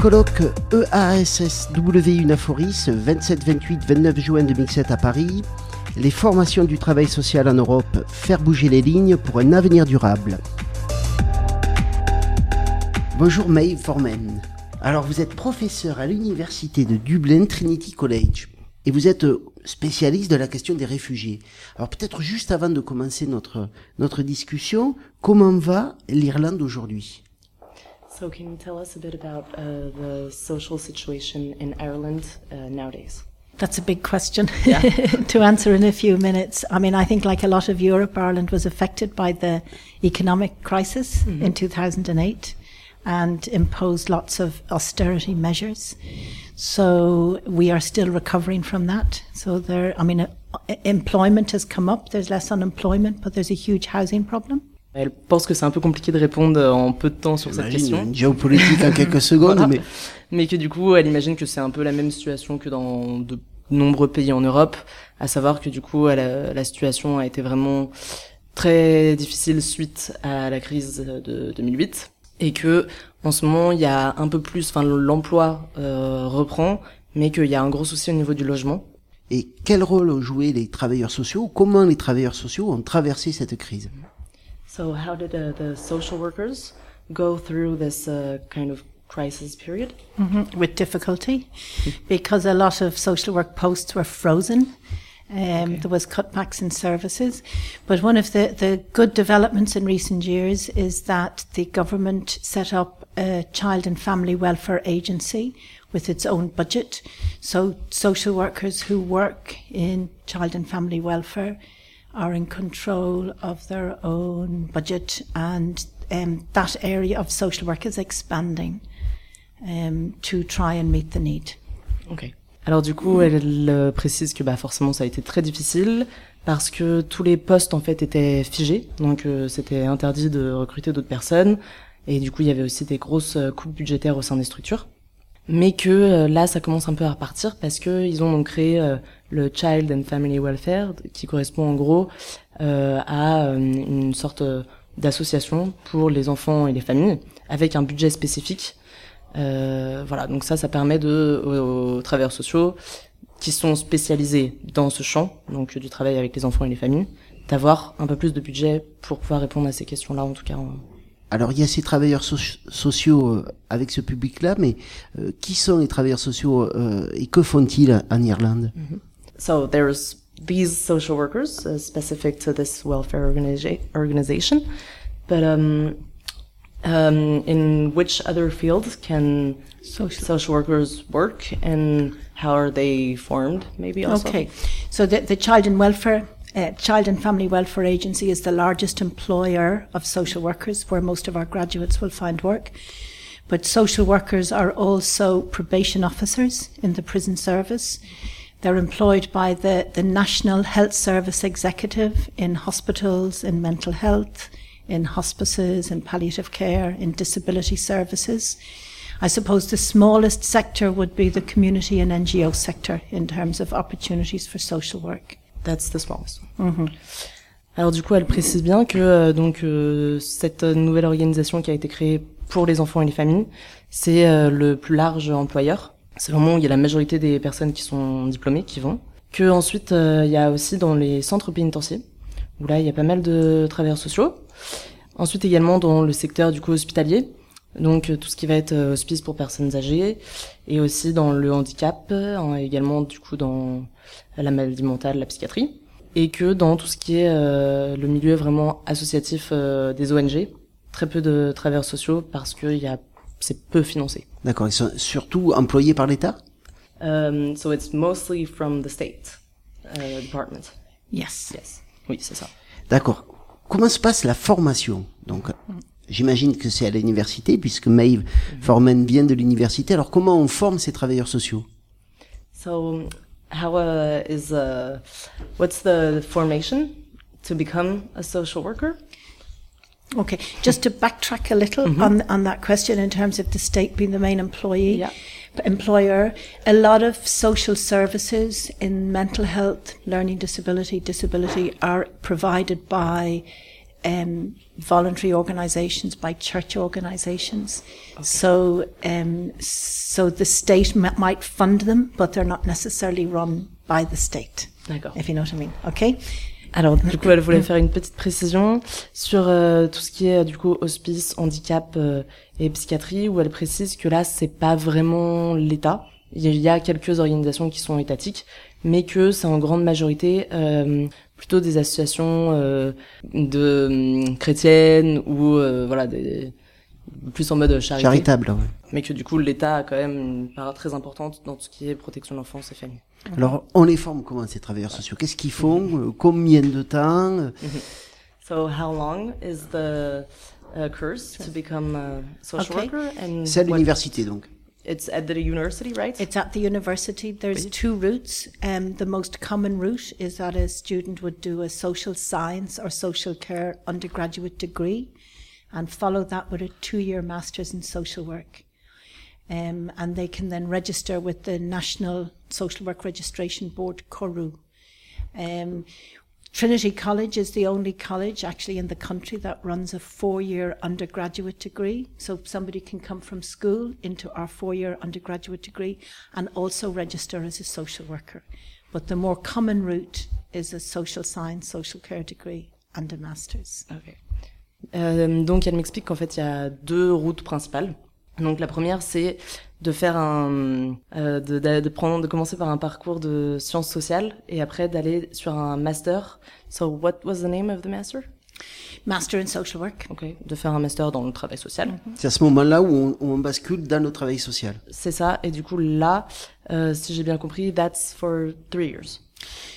colloque EASSW Unaforis, 27, 28, 29 juin 2007 à Paris. Les formations du travail social en Europe, faire bouger les lignes pour un avenir durable. Bonjour Maeve Forman. Alors vous êtes professeur à l'université de Dublin Trinity College et vous êtes euh, spécialiste de la question des réfugiés. Alors peut-être juste avant de commencer notre, notre discussion, comment va l'Irlande aujourd'hui? So, can you tell us a bit about uh, the social situation in Ireland uh, nowadays? That's a big question to answer in a few minutes. I mean, I think like a lot of Europe, Ireland was affected by the economic crisis in 2008 and imposed lots of austerity measures. So we are still recovering from that. So there, I mean, uh, employment has come up. There's less unemployment, but there's a huge housing problem. Elle pense que c'est un peu compliqué de répondre en peu de temps sur cette question, une géopolitique en quelques secondes, Voilà. mais mais que du coup, elle imagine que c'est un peu la même situation que dans de nombreux pays en Europe, à savoir que du coup, elle la situation a été vraiment très difficile suite à la crise de 2008 et que en ce moment, il y a un peu plus, enfin, l'emploi euh, reprend, mais qu'il y a un gros souci au niveau du logement. et quel rôle ont joué les travailleurs sociaux Comment les travailleurs sociaux ont traversé cette crise? So, how did uh, the social workers go through this uh, kind of crisis period? hmm with difficulty because a lot of social work posts were frozen. Um, There was cutbacks in services, but one of the, the good developments in recent years is that the government set up a child and family welfare agency with its own budget. So social workers who work in child and family welfare are in control of their own budget, and um, that area of social work is expanding um, to try and meet the. Alors du coup, elle précise que bah forcément ça a été très difficile parce que tous les postes en fait étaient figés, donc euh, c'était interdit de recruter d'autres personnes et du coup il y avait aussi des grosses euh, coupes budgétaires au sein des structures. Mais que euh, là ça commence un peu à repartir parce que ils ont donc créé le Child and Family Welfare qui correspond en gros euh, à euh, une sorte euh, d'association pour les enfants et les familles avec un budget spécifique. Euh, voilà, donc ça, ça permet de, aux, aux travailleurs sociaux qui sont spécialisés dans ce champ, donc du travail avec les enfants et les familles, d'avoir un peu plus de budget pour pouvoir répondre à ces questions-là, en tout cas. en- Alors il y a ces travailleurs soci- sociaux euh, avec ce public-là, mais euh, qui sont les travailleurs sociaux euh, et que font-ils en Irlande? So there's these social workers uh, specific to this welfare organiza- organization, but um, um, in which other fields can Social. social workers work, and how are they formed? Maybe also. Okay, so the, the Child and Welfare, uh, Child and Family Welfare Agency is the largest employer of social workers, where most of our graduates will find work. But social workers are also probation officers in the prison service. They're employed by the, the National Health Service Executive in hospitals, in mental health, in hospices, in palliative care, in disability services. I suppose the smallest sector would be the community and NGO sector in terms of opportunities for social work. That's the smallest. Mm-hmm. Alors du coup, elle précise bien que euh, donc euh, cette nouvelle organisation qui a été créée pour les enfants et les familles, c'est euh, le plus large employeur. C'est vraiment où il y a la majorité des personnes qui sont diplômées qui vont. Que ensuite, euh, il y a aussi dans les centres pénitentiaires où là, il y a pas mal de travailleurs sociaux. Ensuite également dans le secteur du coup hospitalier, donc euh, tout ce qui va être euh, hospice pour personnes âgées, et aussi dans le handicap, euh, également du coup dans la maladie mentale, la psychiatrie, et que dans tout ce qui est le milieu vraiment associatif des ONG, très peu de travailleurs sociaux parce que il y a c'est peu financé. D'accord, ils sont surtout employés par l'État? Um, so it's mostly from the state uh, department. Yes. Yes. Oui, c'est ça. D'accord. Comment se passe la formation Donc, j'imagine que c'est à l'université, puisque Maeve Forman vient de l'université. Alors, comment on forme ces travailleurs sociaux? So, how uh, is uh, what's the formation to become a social worker? Okay, just to backtrack a little on on that question in terms of the state being the main employee, Yeah. employer, a lot of social services in mental health, learning disability, disability are provided by um, voluntary organizations, by church organizations. So, um, so the state m- might fund them, but they're not necessarily run by the state, D'accord. if you know what I mean. Okay? Alors, du coup, elle voulait faire une petite précision sur euh, tout ce qui est du coup hospice, handicap euh, et psychiatrie, où elle précise que là, c'est pas vraiment l'État. Il y a quelques organisations qui sont étatiques, mais que c'est en grande majorité euh, plutôt des associations euh, de hum, chrétiennes ou euh, voilà des plus en mode charité, Charitable, ouais. mais que du coup l'État a quand même une part très importante dans tout ce qui est protection de l'enfance et famille. Alors, on les forme comment ces travailleurs sociaux? Qu'est-ce qu'ils font? Euh, Combien de temps? Euh, So how long is the uh, course to become a social Okay. worker? And C'est à l'université, donc. It's at the university, right? It's at the university. There's two routes. Um, the most common route is that a student would do a social science or social care undergraduate degree and follow that with a two year master's in social work. Um, and they can then register with the National Social Work Registration Board, CORU. Um, Trinity College is the only college actually in the country that runs a four year undergraduate degree. So somebody can come from school into our four year undergraduate degree and also register as a social worker. But the more common route is a social science, social care degree and a master's. Ok. Euh, donc elle m'explique qu'en fait il y a deux routes principales. Donc la première c'est de faire un, euh, de, de, de prendre, de commencer par un parcours de sciences sociales et après d'aller sur un master. So what was the name of the master? Master in social work. Ok. De faire un master dans le travail social. C'est à ce moment-là où on, où on bascule dans le travail social. C'est ça. Et du coup là, euh, si j'ai bien compris, that's for three years.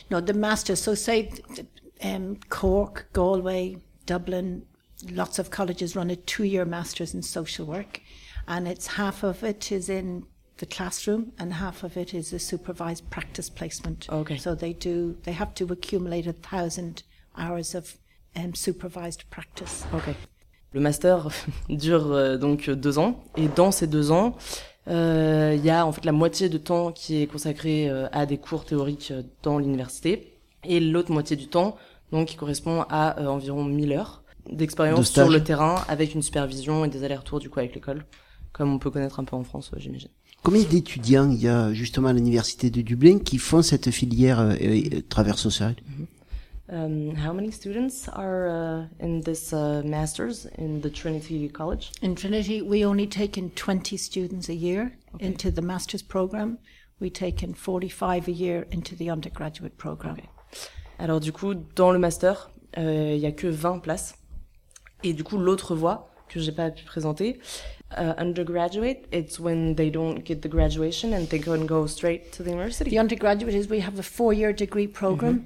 No, the master. So say um, Cork, Galway, Dublin, lots of colleges run a two-year master's in social work, and it's half of it is in the classroom and half of it is a supervised practice placement. Okay. So they do. They have to accumulate a thousand hours of um, supervised practice. Ok. Le master dure euh, donc deux ans et dans ces deux ans, euh, il y a en fait la moitié de temps qui est consacré euh, à des cours théoriques euh, dans l'université et l'autre moitié du temps donc qui correspond à euh, environ 1000 heures d'expérience stage. sur le terrain avec une supervision et des allers-retours du coup avec l'école comme on peut connaître un peu en France euh, j'imagine. Combien d'étudiants il y a justement à l'université de Dublin qui font cette filière euh, euh, travers social Um, how many students are uh, in this uh, masters in the Trinity College? In Trinity, we only take in 20 students a year into the master's program. We take in 45 a year into the undergraduate program. Ok. Alors du coup, dans le master, euh, il y a que 20 places. Et du coup, l'autre voie que j'ai pas pu présenter, euh, undergraduate, it's when they don't get the graduation and they can go straight to the university. The undergraduate is we have a four year degree program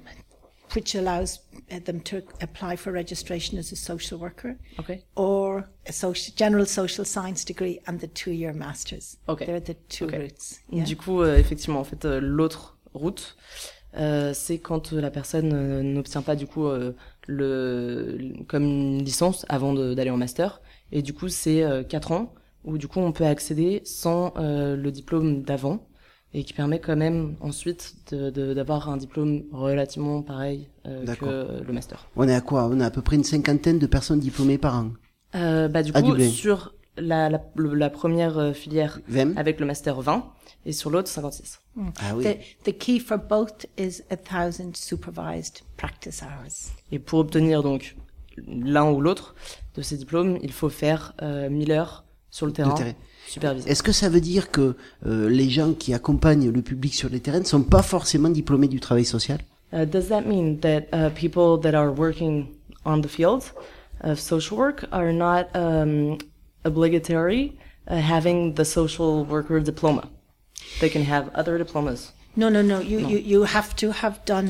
which allows uh, them to apply for registration as a social worker Ok. or a social, general social science degree and the two year master's. Okay. They're the two Okay. routes. Yeah. Du coup, euh, effectivement, en fait, euh, l'autre route, euh, c'est quand euh, la personne euh, n'obtient pas du coup euh, le, comme une licence avant d'aller en master. Et du coup, c'est euh, quatre ans où du coup on peut accéder sans euh, le diplôme d'avant et qui permet quand même ensuite d'avoir un diplôme relativement pareil euh, que le master. On est à quoi? On est à peu près une cinquantaine de personnes diplômées par an? Euh, bah du coup sur la, la, première euh, filière 20 avec le master 20 et sur l'autre 56. Ah oui. The, the key for both is a thousand supervised practice hours. Et pour obtenir donc l'un ou l'autre de ces diplômes, il faut faire euh, 1000 heures sur le terrain, terrain. supervisé. Est-ce que ça veut dire que euh, les gens qui accompagnent le public sur les terrains ne sont pas forcément diplômés du travail social? Uh, does that mean that uh, people that are working on the field of social work are not um, obligatory uh, having the social worker diploma? They can have other diplomas. No, no, no. You, you, you have to have done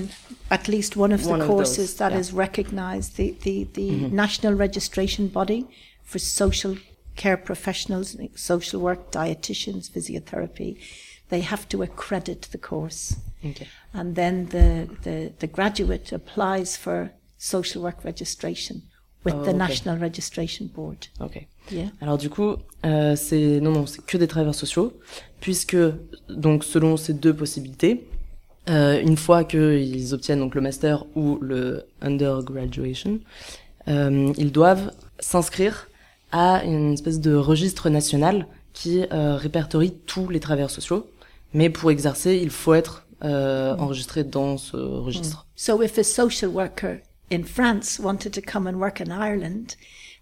at least one of the One of courses those, that yeah. is recognised. The, the, the national registration body for social care professionals, social work, dietitians, physiotherapy, they have to accredit the course. Okay. And then the, the, the graduate applies for social work registration with Oh, the okay. National Registration Board. Ok. Yeah. Alors du coup, euh, c'est non non, c'est que des travailleurs sociaux, puisque donc selon ces deux possibilités, euh, une fois qu'ils obtiennent donc le master ou le undergraduation, euh, ils doivent s'inscrire à une espèce de registre national qui répertorie tous les travailleurs sociaux. Mais pour exercer, il faut être euh, enregistré dans ce registre. So if a social worker in France wanted to come and work in Ireland,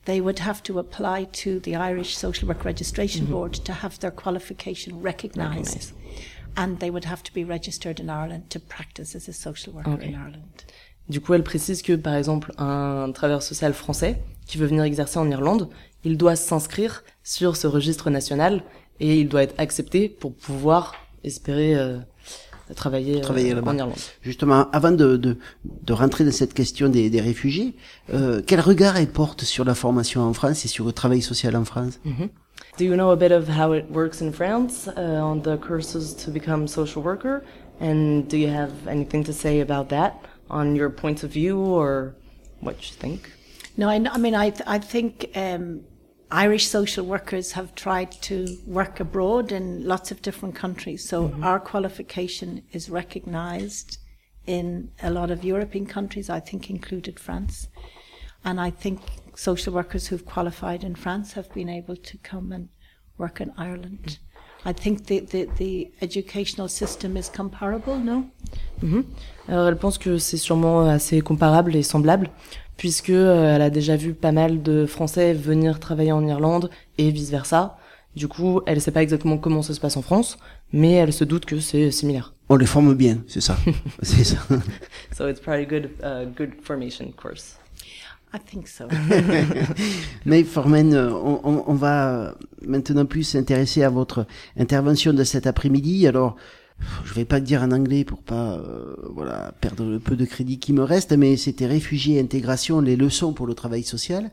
they would have to apply to the Irish Social Work Registration Board to have their qualification recognised. Recognised. And they would have to be registered in Ireland to practice as a social worker Okay. in Ireland. Du coup, elle précise que, par exemple, un travailleur social français qui veut venir exercer en Irlande, il doit s'inscrire sur ce registre national et il doit être accepté pour pouvoir espérer euh, travailler, euh, Travailler là-bas. en Irlande. Justement, avant de, de, de rentrer dans cette question des, des réfugiés, euh, quel regard elle porte sur la formation en France et sur le travail social en France? Do you know a bit of how it works in France uh, on the courses to become social worker? And do you have anything to say about that on your point of view or what you think? No, I, I mean, I, th- I think um, Irish social workers have tried to work abroad in lots of different countries. So mm-hmm. our qualification is recognised in a lot of European countries, I think included France. And I think social workers who've qualified in France have been able to come and work in Ireland. Mm. I think the, the, the educational system is comparable, no? Mhm. Alors elle pense que c'est sûrement assez comparable et semblable puisque euh, elle a déjà vu pas mal de Français venir travailler en Irlande et vice versa. Du coup, elle sait pas exactement comment ça se passe en France, mais elle se doute que c'est similaire. On les forme bien, c'est ça. c'est ça. So it's probably good, uh, good formation course. I think so. Mais Formen, euh, on, on- on va maintenant plus s'intéresser à votre intervention de cet après-midi. Alors, je vais pas le dire en anglais pour pas euh, voilà perdre le peu de crédit qui me reste, mais c'était réfugiés et intégration, les leçons pour le travail social.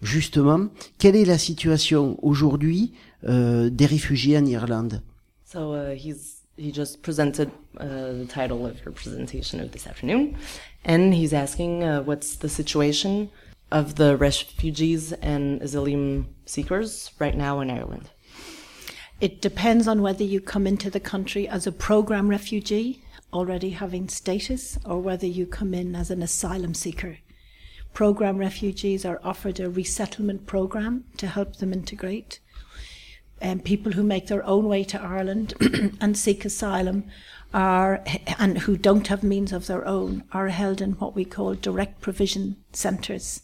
Justement, quelle est la situation aujourd'hui euh, des réfugiés en Irlande? So uh, he's he just presented uh, the title of your presentation of this afternoon, and he's asking uh, what's the situation of the refugees and asylum seekers right now in Ireland. It depends on whether you come into the country as a program refugee, already having status, or whether you come in as an asylum seeker. Program refugees are offered a resettlement program to help them integrate. And people who make their own way to Ireland and seek asylum are, and who don't have means of their own, are held in what we call direct provision centres.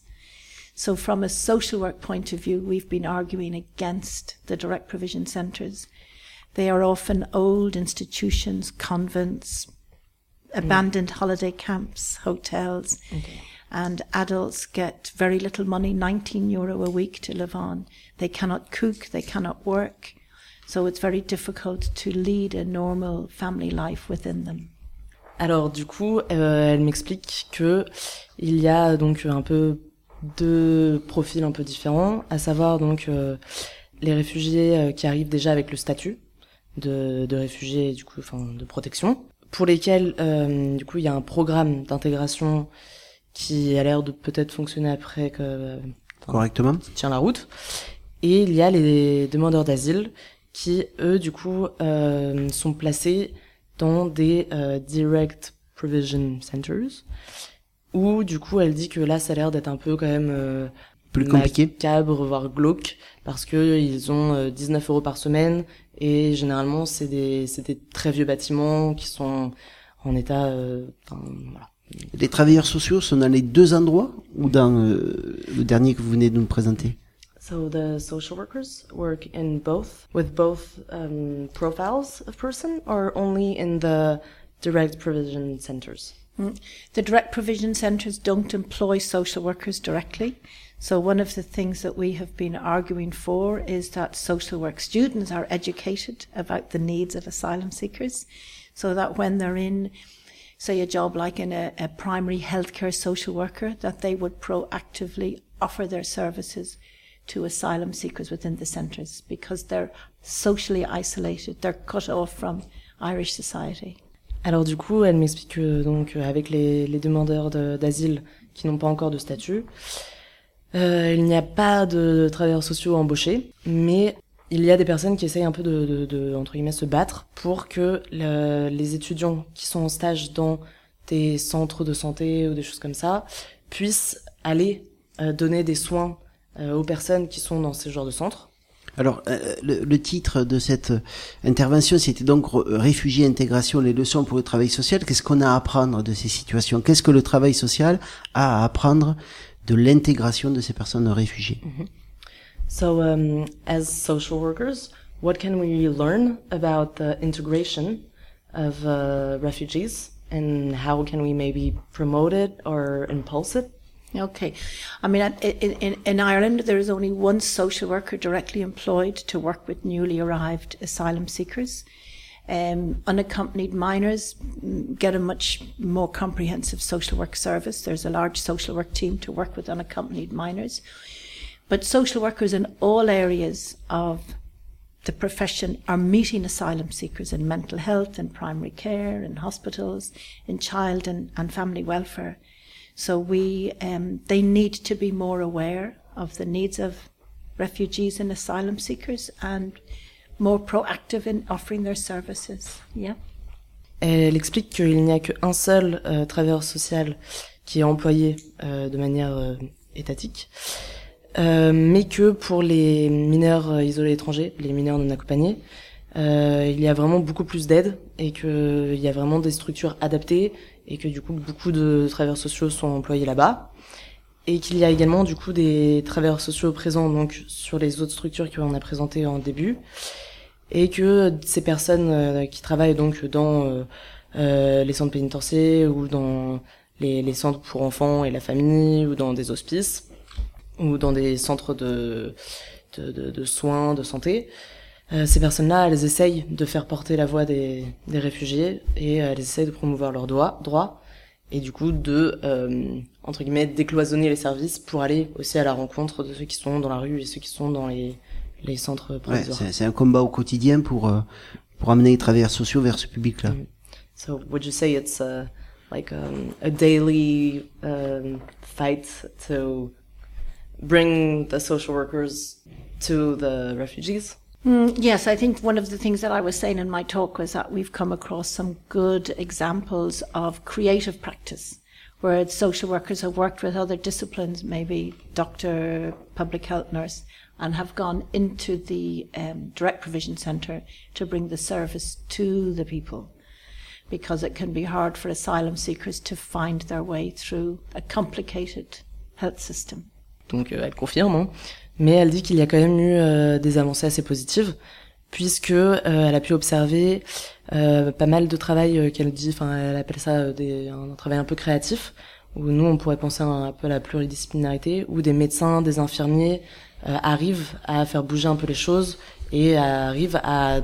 So, from a social work point of view, we've been arguing against the direct provision centres. They are often old institutions, convents, mm. abandoned holiday camps, hotels, and adults get very little money 19 euro a week to live on. They cannot cook, they cannot work. So, it's very difficult to lead a normal family life within them. Alors du coup, euh, elle m'explique que il y a donc un peu deux profils un peu différents, à savoir donc euh, les réfugiés euh, qui arrivent déjà avec le statut de, de réfugiés du coup, enfin de protection, pour lesquels euh, du coup il y a un programme d'intégration qui a l'air de peut-être fonctionner après que enfin, correctement tient la route. Et il y a les demandeurs d'asile qui, eux, du coup, euh, sont placés dans des euh, direct provision centers, où, du coup, elle dit que là, ça a l'air d'être un peu quand même euh, Plus compliqué. macabre, voire glauque, parce que ils ont euh, 19 euros par semaine, et généralement, c'est des, c'est des très vieux bâtiments qui sont en état, euh, enfin, voilà. Les travailleurs sociaux sont dans les deux endroits ou dans euh, le dernier que vous venez de nous présenter So the social workers work in both, with both um, profiles of person, or only in the direct provision centers. The direct provision centres don't employ social workers directly. So, one of the things that we have been arguing for is that social work students are educated about the needs of asylum seekers so that when they're in, say, a job like in a, a primary healthcare social worker, that they would proactively offer their services to asylum seekers within the centres because they're socially isolated, they're cut off from Irish society. Alors du coup, elle m'explique que donc euh, avec les, les demandeurs de- d'asile qui n'ont pas encore de statut, euh, il n'y a pas de travailleurs sociaux embauchés, mais il y a des personnes qui essayent un peu de, de, de, entre guillemets se battre pour que le- les étudiants qui sont en stage dans des centres de santé ou des choses comme ça puissent aller euh, donner des soins euh, aux personnes qui sont dans ce genre de centres. Alors, euh, le, le, titre de cette intervention, c'était donc Réfugiés, intégration, les leçons pour le travail social. Qu'est-ce qu'on a à apprendre de ces situations? Qu'est-ce que le travail social a à apprendre de l'intégration de ces personnes réfugiées? -hmm. So, um, as social workers, what can we learn about the integration of uh, refugees and how can we maybe promote it or impulse it? Okay. I mean, in, in, in, Ireland, there is only one social worker directly employed to work with newly arrived asylum seekers. Um, unaccompanied minors get a much more comprehensive social work service. There's a large social work team to work with unaccompanied minors. But social workers in all areas of the profession are meeting asylum seekers in mental health and primary care, in hospitals, in child and, and family welfare. So we, um, they need to be more aware of the needs of refugees and asylum seekers and more proactive in offering their services. Yeah. Elle explique qu'il n'y a qu'un seul euh, travailleur social qui est employé euh, de manière euh, étatique, euh, mais que pour les mineurs euh, isolés étrangers, les mineurs non accompagnés, euh, il y a vraiment beaucoup plus d'aide et qu'il y a vraiment des structures adaptées et que du coup beaucoup de travailleurs sociaux sont employés là-bas. Et qu'il y a également du coup des travailleurs sociaux présents donc sur les autres structures qu'on a présentées en début. Et que ces personnes euh, qui travaillent donc dans euh, les centres pénitentiaires ou dans les, les, centres pour enfants et la famille ou dans des hospices ou dans des centres de, de, de, de soins, de santé, euh, ces personnes-là, elles essayent de faire porter la voix des, des réfugiés et euh, elles essayent de promouvoir leurs droits, droits et du coup de euh, entre guillemets décloisonner les services pour aller aussi à la rencontre de ceux qui sont dans la rue et ceux qui sont dans les, les centres provisoires. Ouais, c'est un combat au quotidien pour euh, pour amener les travailleurs sociaux vers ce public-là. Mm. So would you say it's a, like um, a daily um, fight to bring the social workers to the refugees? Mm, yes, I think one of the things that I was saying in my talk was that we've come across some good examples of creative practice where social workers have worked with other disciplines, maybe doctor, public health nurse, and have gone into the um, direct provision centre to bring the service to the people because it can be hard for asylum seekers to find their way through a complicated health system. Donc euh, elle confirme. Hein. mais elle dit qu'il y a quand même eu euh, des avancées assez positives puisque euh, elle a pu observer euh, pas mal de travail qu'elle dit, enfin elle appelle ça des, un travail un peu créatif où nous on pourrait penser un, peu à la pluridisciplinarité où des médecins, des infirmiers arrivent à faire bouger un peu les choses et arrivent à,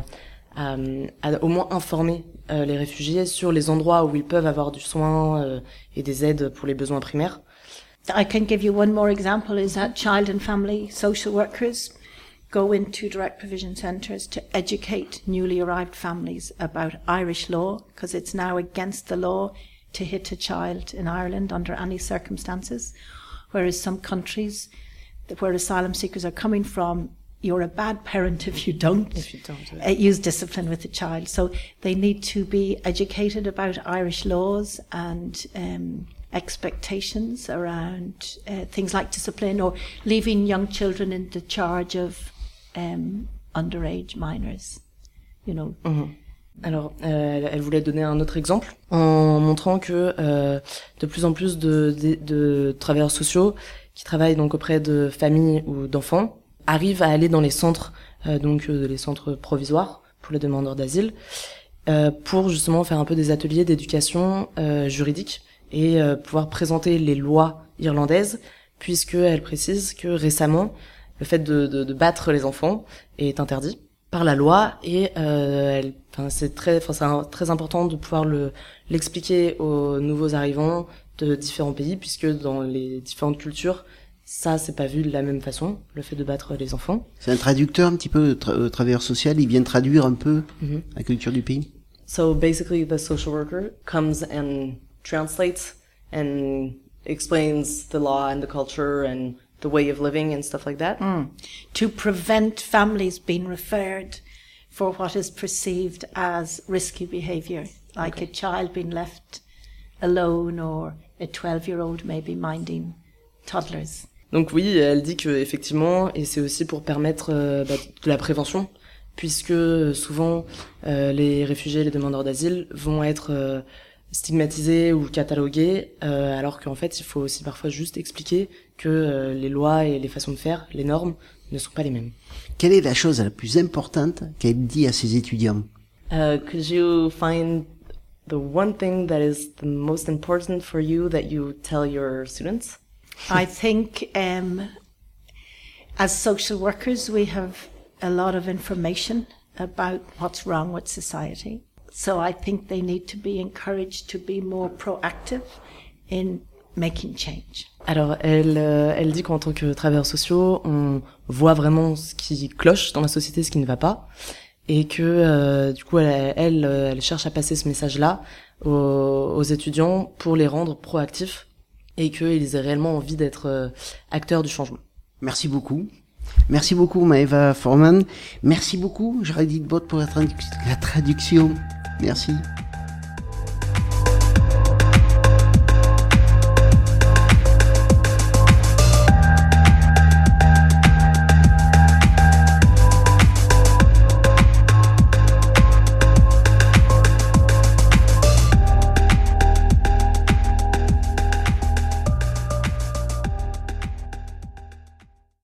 à, à au moins informer les réfugiés sur les endroits où ils peuvent avoir du soin et des aides pour les besoins primaires. I can give you one more example is that child and family social workers go into direct provision centres to educate newly arrived families about Irish law because it's now against the law to hit a child in Ireland under any circumstances, whereas some countries where asylum seekers are coming from, you're a bad parent if you don't, if you don't uh, use discipline with the child. So they need to be educated about Irish laws and um, expectations around uh, things like discipline or leaving young children in the charge of um, underage minors. You know? Mm-hmm. Alors, euh, elle voulait donner un autre exemple en montrant que euh, de plus en plus de, travailleurs sociaux qui travaillent donc auprès de familles ou d'enfants arrivent à aller dans les centres, euh, donc les centres provisoires pour les demandeurs d'asile, pour justement faire un peu des ateliers d'éducation juridique et euh, pouvoir présenter les lois irlandaises, puisqu'elle précise que récemment, le fait de, de, de, battre les enfants est interdit par la loi et euh, c'est très, c'est très important de pouvoir le l'expliquer aux nouveaux arrivants de différents pays, puisque dans les différentes cultures, ça c'est pas vu de la même façon, le fait de battre les enfants. C'est un traducteur un petit peu, tra euh, travailleur social, il vient traduire un peu mm -hmm. la culture du pays? So basically, the social worker comes and translates and explains the law and the culture and the way of living and stuff like that. Mm. To prevent families being referred for what is perceived as risky behavior, like okay. a child being left alone or a 12 year old maybe minding toddlers. Donc oui, elle dit que effectivement, et c'est aussi pour permettre euh, bah, de la prévention, puisque souvent euh, les réfugiés, les demandeurs d'asile vont être euh, stigmatisés ou catalogués, euh, alors qu'en fait, il faut aussi parfois juste expliquer que euh, les lois et les façons de faire, les normes, ne sont pas les mêmes. Quelle est la chose la plus importante qu'elle dit à ses étudiants? Uh, could you find the one thing that is the most important for you that you tell your students? I think um, as social workers, we have a lot of information about what's wrong with society. So I think they need to be encouraged to be more proactive in making change. Alors, elle, euh, elle dit qu'en tant que travailleurs sociaux, on voit vraiment ce qui cloche dans la société, ce qui ne va pas, et que euh, du coup, elle, elle, euh, elle cherche à passer ce message-là aux, aux étudiants pour les rendre proactifs et qu'ils aient réellement envie d'être euh, acteurs du changement. Merci beaucoup. Merci beaucoup Maëva Forman. Merci beaucoup Géraldine Bott pour la, tradu- la traduction. Merci.